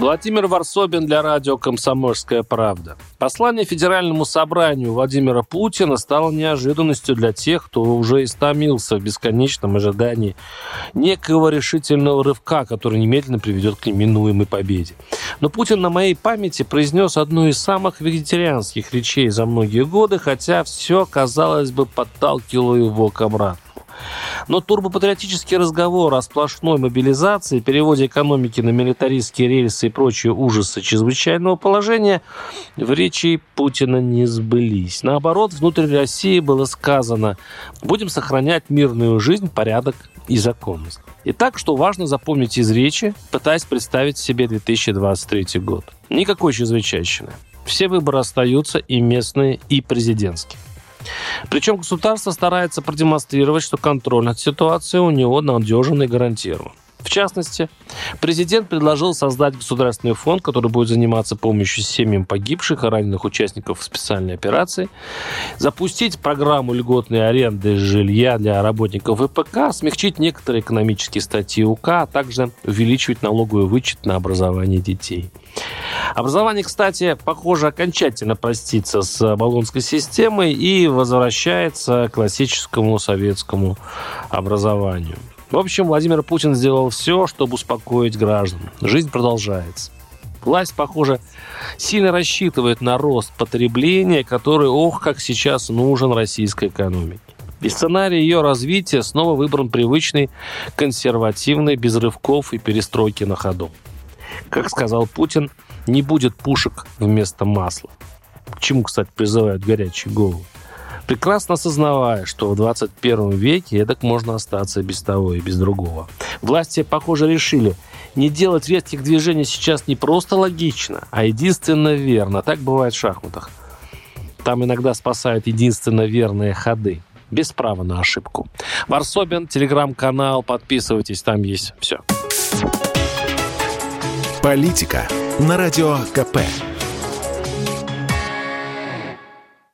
Владимир Варсобин для радио «Комсомольская правда». Послание Федеральному собранию Владимира Путина стало неожиданностью для тех, кто уже истомился в бесконечном ожидании некого решительного рывка, который немедленно приведет к неминуемой победе. Но Путин на моей памяти произнес одну из самых вегетарианских речей за многие годы, хотя все, казалось бы, подталкивало его к обратному. Но турбопатриотический разговор о сплошной мобилизации, переводе экономики на милитаристские рельсы и прочие ужасы чрезвычайного положения в речи Путина не сбылись. Наоборот, внутри России было сказано, будем сохранять мирную жизнь, порядок и законность. Итак, что важно запомнить из речи, пытаясь представить себе 2023 год. Никакой чрезвычайщины. Все выборы остаются и местные, и президентские. Причем государство старается продемонстрировать, что контроль над ситуацией у него надежен и гарантирован. В частности, президент предложил создать государственный фонд, который будет заниматься помощью семьям погибших и раненых участников специальной операции, запустить программу льготной аренды жилья для работников ВПК, смягчить некоторые экономические статьи УК, а также увеличивать налоговый вычет на образование детей. Образование, кстати, похоже, окончательно простится с баллонской системой и возвращается к классическому советскому образованию. В общем, Владимир Путин сделал все, чтобы успокоить граждан. Жизнь продолжается. Власть, похоже, сильно рассчитывает на рост потребления, который, ох, как сейчас нужен российской экономике. И сценарий ее развития снова выбран привычный, консервативный, без рывков и перестройки на ходу. Как сказал Путин, не будет пушек вместо масла. К чему, кстати, призывают горячие головы. Прекрасно осознавая, что в 21 веке эдак можно остаться без того и без другого. Власти, похоже, решили, не делать резких движений сейчас не просто логично, а единственно верно. Так бывает в шахматах. Там иногда спасают единственно верные ходы. Без права на ошибку. Варсобин, телеграм-канал, подписывайтесь, там есть все. Политика на радио КП.